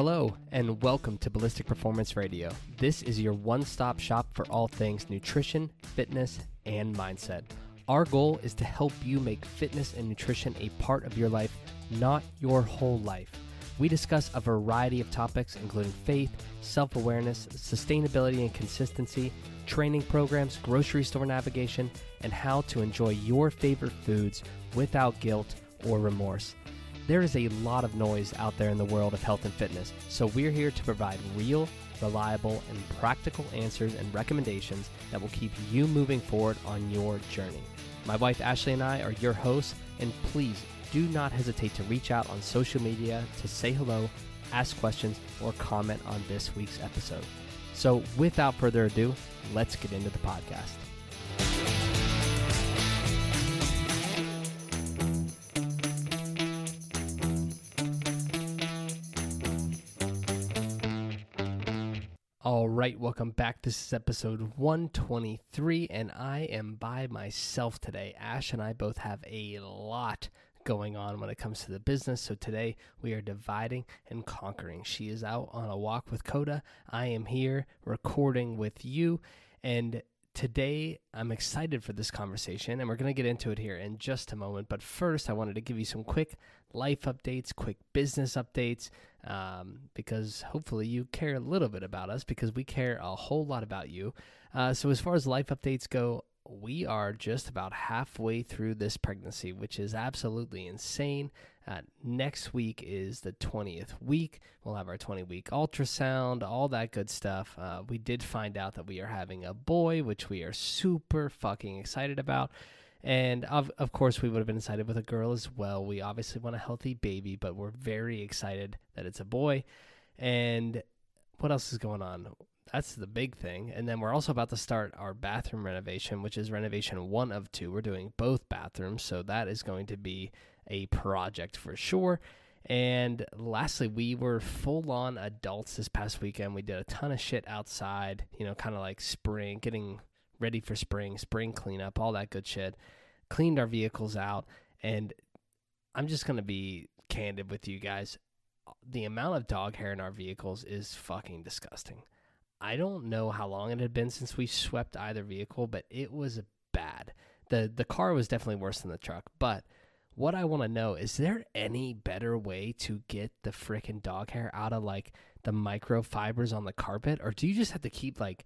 Hello, and welcome to Ballistic Performance Radio. This is your one stop shop for all things nutrition, fitness, and mindset. Our goal is to help you make fitness and nutrition a part of your life, not your whole life. We discuss a variety of topics, including faith, self awareness, sustainability and consistency, training programs, grocery store navigation, and how to enjoy your favorite foods without guilt or remorse. There is a lot of noise out there in the world of health and fitness, so we're here to provide real, reliable, and practical answers and recommendations that will keep you moving forward on your journey. My wife Ashley and I are your hosts, and please do not hesitate to reach out on social media to say hello, ask questions, or comment on this week's episode. So, without further ado, let's get into the podcast. All right, welcome back. This is episode 123, and I am by myself today. Ash and I both have a lot going on when it comes to the business. So today we are dividing and conquering. She is out on a walk with Coda. I am here recording with you. And today I'm excited for this conversation, and we're going to get into it here in just a moment. But first, I wanted to give you some quick life updates, quick business updates, um, because hopefully you care a little bit about us because we care a whole lot about you. Uh, so, as far as life updates go, we are just about halfway through this pregnancy, which is absolutely insane. Uh, next week is the 20th week. We'll have our 20 week ultrasound, all that good stuff. Uh, we did find out that we are having a boy, which we are super fucking excited about. And of, of course, we would have been excited with a girl as well. We obviously want a healthy baby, but we're very excited that it's a boy. And what else is going on? That's the big thing. And then we're also about to start our bathroom renovation, which is renovation one of two. We're doing both bathrooms. So that is going to be a project for sure. And lastly, we were full on adults this past weekend. We did a ton of shit outside, you know, kind of like spring, getting ready for spring, spring cleanup, all that good shit. Cleaned our vehicles out. And I'm just going to be candid with you guys. The amount of dog hair in our vehicles is fucking disgusting. I don't know how long it had been since we swept either vehicle, but it was bad. The the car was definitely worse than the truck, but what I want to know is there any better way to get the freaking dog hair out of like the microfibers on the carpet or do you just have to keep like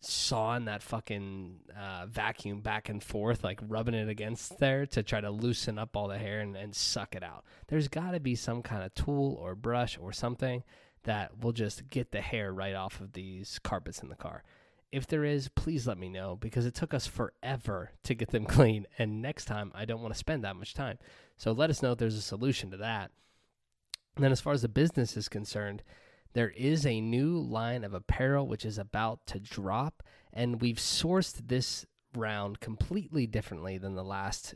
sawing that fucking uh, vacuum back and forth, like rubbing it against there to try to loosen up all the hair and, and suck it out. There's got to be some kind of tool or brush or something that will just get the hair right off of these carpets in the car. If there is, please let me know because it took us forever to get them clean. And next time, I don't want to spend that much time. So let us know if there's a solution to that. And then, as far as the business is concerned, there is a new line of apparel which is about to drop, and we've sourced this round completely differently than the last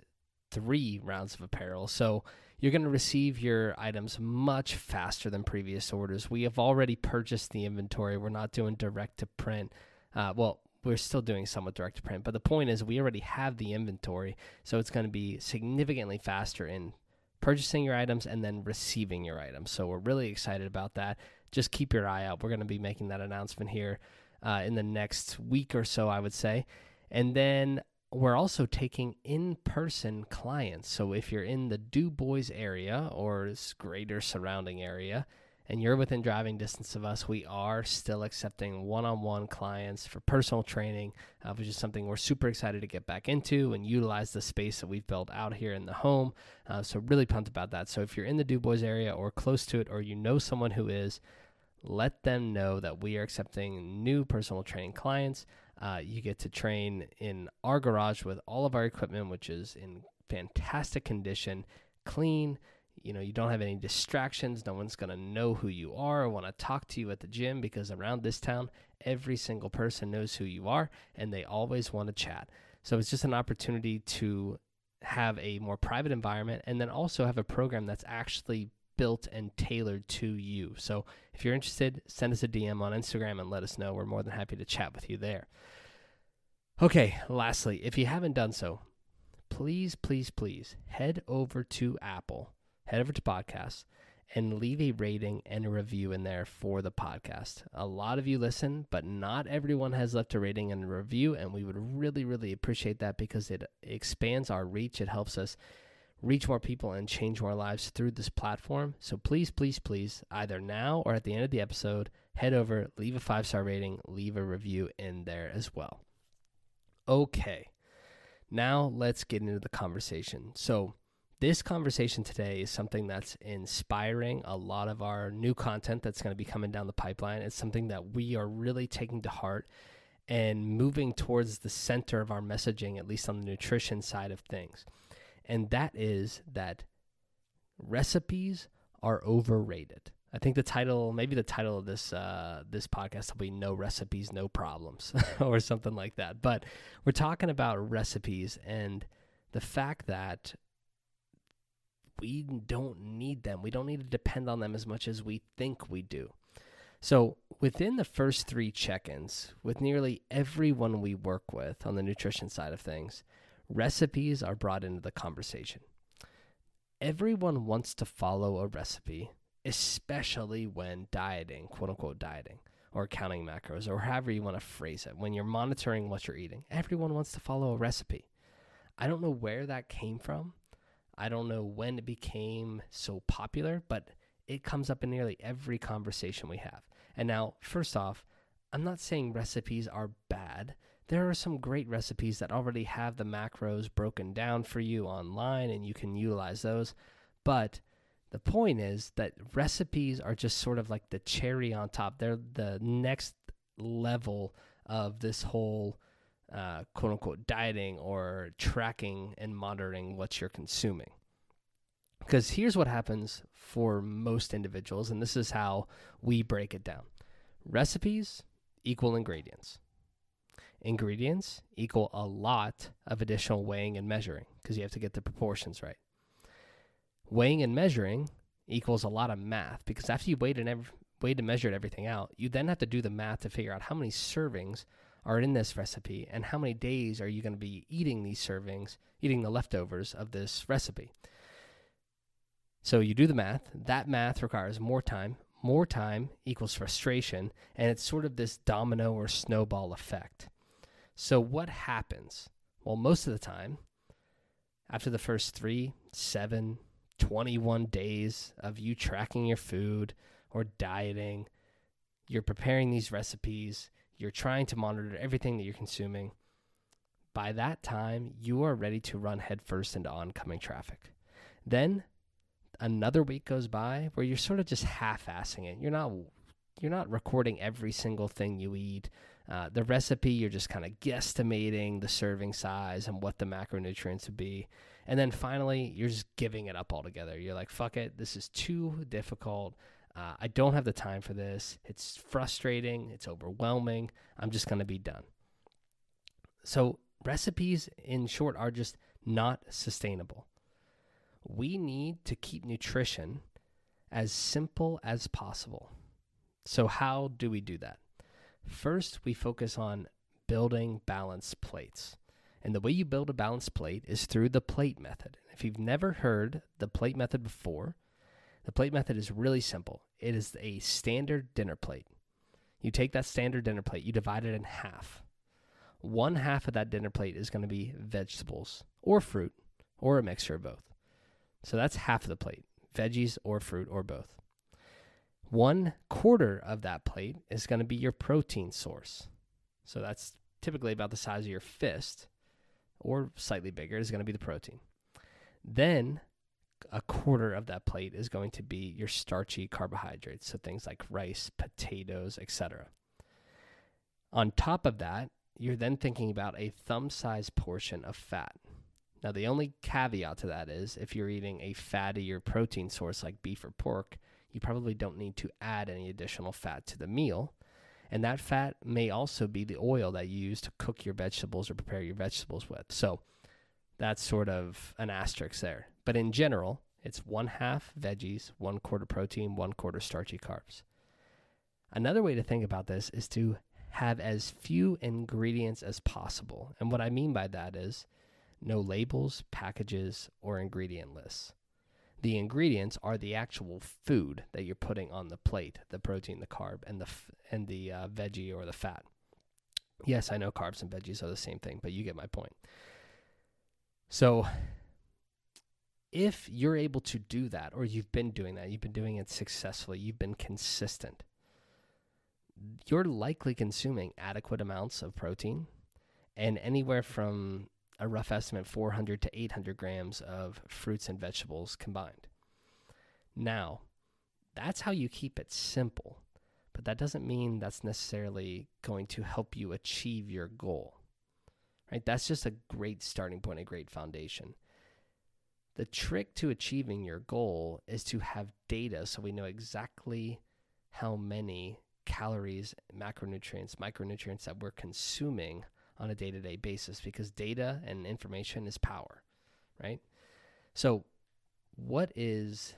three rounds of apparel. So you're going to receive your items much faster than previous orders. We have already purchased the inventory. We're not doing direct to print. Uh, well, we're still doing some somewhat direct to print, but the point is we already have the inventory, so it's going to be significantly faster in purchasing your items and then receiving your items. So we're really excited about that just keep your eye out. We're going to be making that announcement here uh, in the next week or so, I would say. And then we're also taking in person clients. So if you're in the Du Bois area or this greater surrounding area, and you're within driving distance of us, we are still accepting one on one clients for personal training, uh, which is something we're super excited to get back into and utilize the space that we've built out here in the home. Uh, so, really pumped about that. So, if you're in the Du Bois area or close to it, or you know someone who is, let them know that we are accepting new personal training clients. Uh, you get to train in our garage with all of our equipment, which is in fantastic condition, clean. You know, you don't have any distractions. No one's going to know who you are or want to talk to you at the gym because around this town, every single person knows who you are and they always want to chat. So it's just an opportunity to have a more private environment and then also have a program that's actually built and tailored to you. So if you're interested, send us a DM on Instagram and let us know. We're more than happy to chat with you there. Okay, lastly, if you haven't done so, please, please, please head over to Apple, head over to podcasts, and leave a rating and a review in there for the podcast. A lot of you listen, but not everyone has left a rating and a review, and we would really, really appreciate that because it expands our reach. It helps us reach more people and change more lives through this platform. So please, please, please, either now or at the end of the episode, head over, leave a five star rating, leave a review in there as well. Okay, now let's get into the conversation. So, this conversation today is something that's inspiring a lot of our new content that's going to be coming down the pipeline. It's something that we are really taking to heart and moving towards the center of our messaging, at least on the nutrition side of things. And that is that recipes are overrated. I think the title, maybe the title of this uh, this podcast will be "No Recipes, No Problems" or something like that. But we're talking about recipes and the fact that we don't need them. We don't need to depend on them as much as we think we do. So, within the first three check ins, with nearly everyone we work with on the nutrition side of things, recipes are brought into the conversation. Everyone wants to follow a recipe, especially when dieting, quote unquote, dieting, or counting macros, or however you want to phrase it. When you're monitoring what you're eating, everyone wants to follow a recipe. I don't know where that came from. I don't know when it became so popular, but it comes up in nearly every conversation we have. And now, first off, I'm not saying recipes are bad. There are some great recipes that already have the macros broken down for you online and you can utilize those. But the point is that recipes are just sort of like the cherry on top. They're the next level of this whole uh, quote unquote dieting or tracking and monitoring what you're consuming. Because here's what happens for most individuals, and this is how we break it down recipes equal ingredients. Ingredients equal a lot of additional weighing and measuring because you have to get the proportions right. Weighing and measuring equals a lot of math because after you weighed and, ev- weighed and measured everything out, you then have to do the math to figure out how many servings are in this recipe and how many days are you going to be eating these servings, eating the leftovers of this recipe. So you do the math. That math requires more time. More time equals frustration, and it's sort of this domino or snowball effect. So what happens? Well, most of the time, after the first three, seven, 21 days of you tracking your food or dieting, you're preparing these recipes, you're trying to monitor everything that you're consuming. By that time, you are ready to run headfirst into oncoming traffic. Then another week goes by where you're sort of just half-assing it. You're not you're not recording every single thing you eat. Uh, the recipe, you're just kind of guesstimating the serving size and what the macronutrients would be. And then finally, you're just giving it up altogether. You're like, fuck it, this is too difficult. Uh, I don't have the time for this. It's frustrating. It's overwhelming. I'm just going to be done. So, recipes, in short, are just not sustainable. We need to keep nutrition as simple as possible. So, how do we do that? First, we focus on building balanced plates. And the way you build a balanced plate is through the plate method. If you've never heard the plate method before, the plate method is really simple. It is a standard dinner plate. You take that standard dinner plate, you divide it in half. One half of that dinner plate is going to be vegetables or fruit or a mixture of both. So that's half of the plate veggies or fruit or both. One quarter of that plate is going to be your protein source. So that's typically about the size of your fist or slightly bigger is going to be the protein. Then a quarter of that plate is going to be your starchy carbohydrates, so things like rice, potatoes, etc. On top of that, you're then thinking about a thumb sized portion of fat. Now, the only caveat to that is if you're eating a fattier protein source like beef or pork, you probably don't need to add any additional fat to the meal. And that fat may also be the oil that you use to cook your vegetables or prepare your vegetables with. So that's sort of an asterisk there. But in general, it's one half veggies, one quarter protein, one quarter starchy carbs. Another way to think about this is to have as few ingredients as possible. And what I mean by that is no labels, packages, or ingredient lists. The ingredients are the actual food that you're putting on the plate, the protein, the carb, and the f- and the uh, veggie or the fat. Yes, I know carbs and veggies are the same thing, but you get my point. So, if you're able to do that, or you've been doing that, you've been doing it successfully, you've been consistent, you're likely consuming adequate amounts of protein and anywhere from a rough estimate 400 to 800 grams of fruits and vegetables combined. Now, that's how you keep it simple, but that doesn't mean that's necessarily going to help you achieve your goal. Right? That's just a great starting point, a great foundation. The trick to achieving your goal is to have data so we know exactly how many calories, macronutrients, micronutrients that we're consuming on a day to day basis because data and information is power, right? So, what is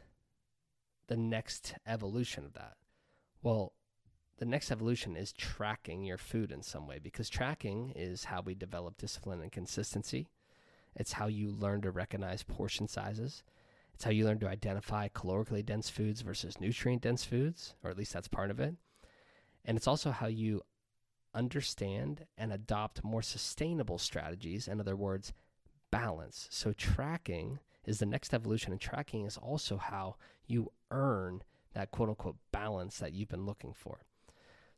the next evolution of that? Well, the next evolution is tracking your food in some way because tracking is how we develop discipline and consistency. It's how you learn to recognize portion sizes. It's how you learn to identify calorically dense foods versus nutrient dense foods, or at least that's part of it. And it's also how you understand and adopt more sustainable strategies. In other words, balance. So, tracking is the next evolution, and tracking is also how you earn that quote unquote balance that you've been looking for.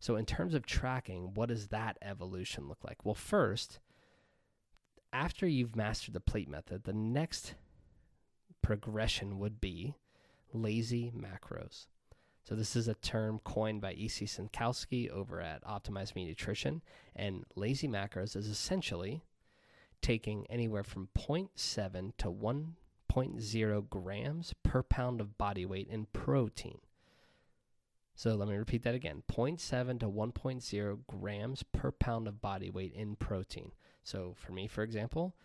So, in terms of tracking, what does that evolution look like? Well, first, after you've mastered the plate method, the next progression would be lazy macros. So this is a term coined by E.C. Synkowski over at Optimize Me Nutrition. And lazy macros is essentially taking anywhere from 0.7 to 1.0 grams per pound of body weight in protein. So let me repeat that again 0.7 to 1.0 grams per pound of body weight in protein. So for me, for example,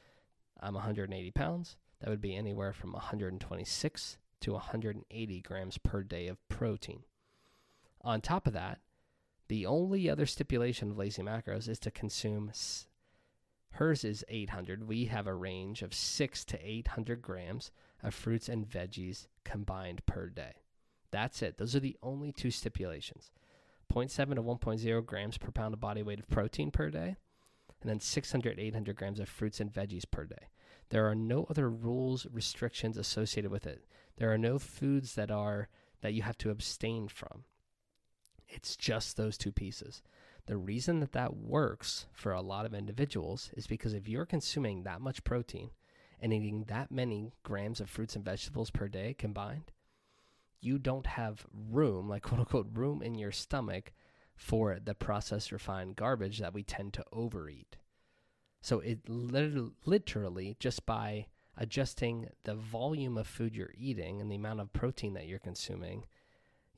I'm 180 pounds. That would be anywhere from 126 to 180 grams per day of protein. On top of that, the only other stipulation of lazy macros is to consume. Hers is 800. We have a range of 6 to 800 grams of fruits and veggies combined per day. That's it. Those are the only two stipulations 0.7 to 1.0 grams per pound of body weight of protein per day, and then 600 800 grams of fruits and veggies per day. There are no other rules, restrictions associated with it. There are no foods that are that you have to abstain from. It's just those two pieces. The reason that that works for a lot of individuals is because if you're consuming that much protein and eating that many grams of fruits and vegetables per day combined, you don't have room, like quote unquote, room in your stomach for the processed refined garbage that we tend to overeat. So it literally just by adjusting the volume of food you're eating and the amount of protein that you're consuming,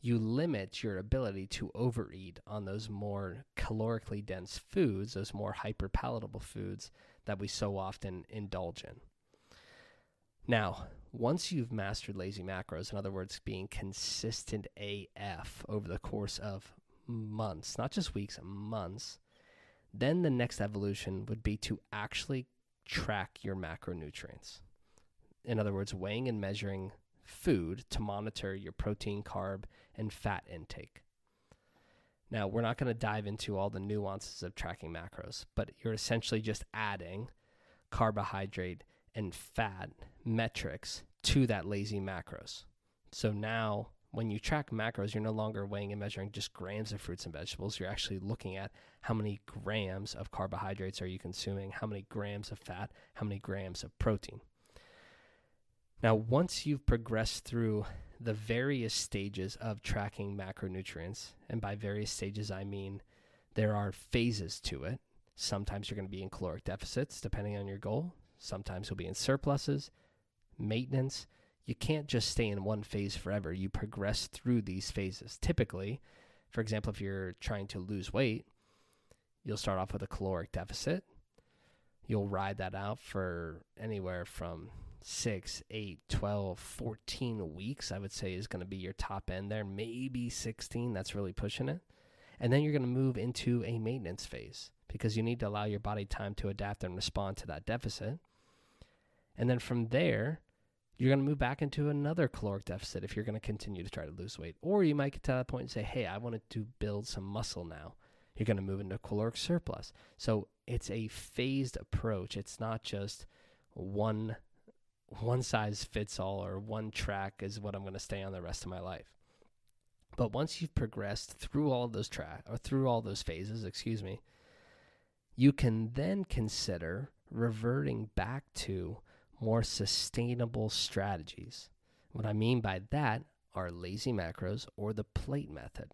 you limit your ability to overeat on those more calorically dense foods, those more hyper palatable foods that we so often indulge in. Now, once you've mastered lazy macros, in other words, being consistent AF over the course of months, not just weeks, months, then the next evolution would be to actually track your macronutrients in other words, weighing and measuring food to monitor your protein, carb, and fat intake. Now, we're not going to dive into all the nuances of tracking macros, but you're essentially just adding carbohydrate and fat metrics to that lazy macros. So now, when you track macros, you're no longer weighing and measuring just grams of fruits and vegetables. You're actually looking at how many grams of carbohydrates are you consuming, how many grams of fat, how many grams of protein. Now, once you've progressed through the various stages of tracking macronutrients, and by various stages, I mean there are phases to it. Sometimes you're going to be in caloric deficits, depending on your goal. Sometimes you'll be in surpluses, maintenance. You can't just stay in one phase forever. You progress through these phases. Typically, for example, if you're trying to lose weight, you'll start off with a caloric deficit. You'll ride that out for anywhere from 6, 8, 12, 14 weeks, I would say is going to be your top end there. Maybe 16, that's really pushing it. And then you're going to move into a maintenance phase because you need to allow your body time to adapt and respond to that deficit. And then from there, you're going to move back into another caloric deficit if you're going to continue to try to lose weight. Or you might get to that point and say, hey, I wanted to build some muscle now. You're going to move into caloric surplus. So it's a phased approach. It's not just one one size fits all or one track is what I'm going to stay on the rest of my life. But once you've progressed through all those track or through all those phases, excuse me, you can then consider reverting back to more sustainable strategies. What I mean by that are lazy macros or the plate method.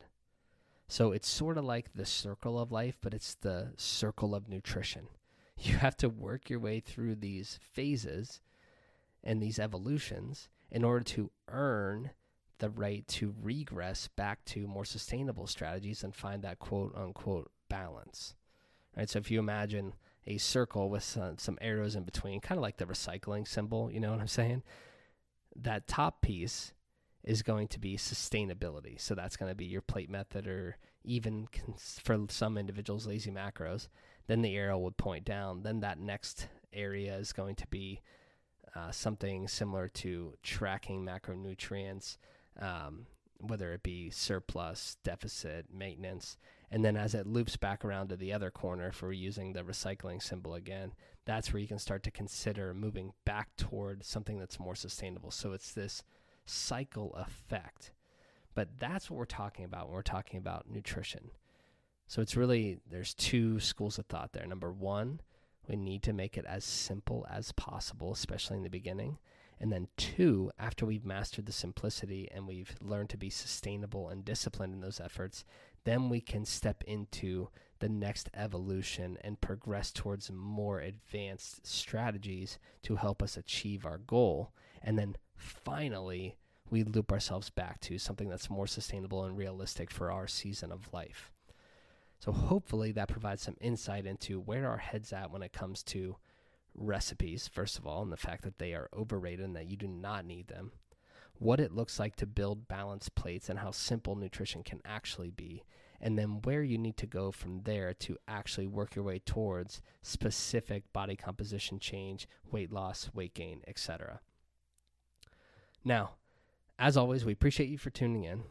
So it's sort of like the circle of life, but it's the circle of nutrition. You have to work your way through these phases and these evolutions in order to earn the right to regress back to more sustainable strategies and find that quote unquote balance. Right? So if you imagine a circle with some, some arrows in between, kind of like the recycling symbol, you know what I'm saying? That top piece is going to be sustainability. So that's going to be your plate method, or even for some individuals, lazy macros. Then the arrow would point down. Then that next area is going to be uh, something similar to tracking macronutrients, um, whether it be surplus, deficit, maintenance. And then as it loops back around to the other corner, we're using the recycling symbol again, that's where you can start to consider moving back toward something that's more sustainable. So it's this cycle effect. But that's what we're talking about when we're talking about nutrition. So it's really, there's two schools of thought there. Number one, we need to make it as simple as possible, especially in the beginning. And then, two, after we've mastered the simplicity and we've learned to be sustainable and disciplined in those efforts, then we can step into the next evolution and progress towards more advanced strategies to help us achieve our goal. And then finally, we loop ourselves back to something that's more sustainable and realistic for our season of life. So, hopefully, that provides some insight into where our head's at when it comes to recipes, first of all, and the fact that they are overrated and that you do not need them what it looks like to build balanced plates and how simple nutrition can actually be, and then where you need to go from there to actually work your way towards specific body composition change, weight loss, weight gain, etc. Now, as always, we appreciate you for tuning in.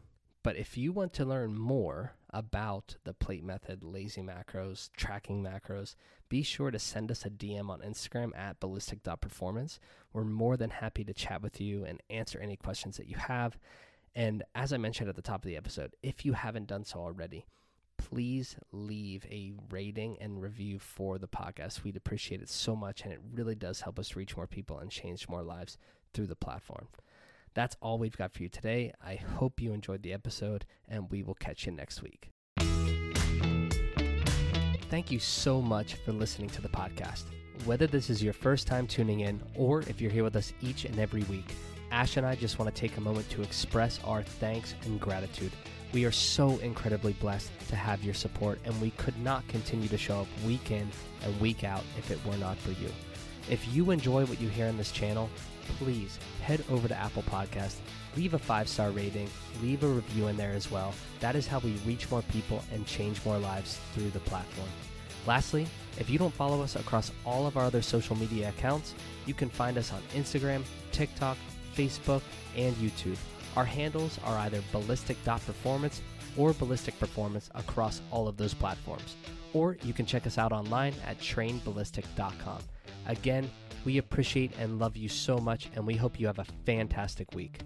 But if you want to learn more about the plate method, lazy macros, tracking macros, be sure to send us a DM on Instagram at ballistic.performance. We're more than happy to chat with you and answer any questions that you have. And as I mentioned at the top of the episode, if you haven't done so already, please leave a rating and review for the podcast. We'd appreciate it so much, and it really does help us reach more people and change more lives through the platform. That's all we've got for you today. I hope you enjoyed the episode, and we will catch you next week. Thank you so much for listening to the podcast. Whether this is your first time tuning in or if you're here with us each and every week, Ash and I just want to take a moment to express our thanks and gratitude. We are so incredibly blessed to have your support, and we could not continue to show up week in and week out if it were not for you. If you enjoy what you hear on this channel, please head over to Apple Podcast, leave a five star rating, leave a review in there as well. That is how we reach more people and change more lives through the platform. Lastly, if you don't follow us across all of our other social media accounts, you can find us on Instagram, TikTok, Facebook, and YouTube. Our handles are either ballistic.performance or ballistic performance across all of those platforms. Or you can check us out online at trainballistic.com. Again, we appreciate and love you so much, and we hope you have a fantastic week.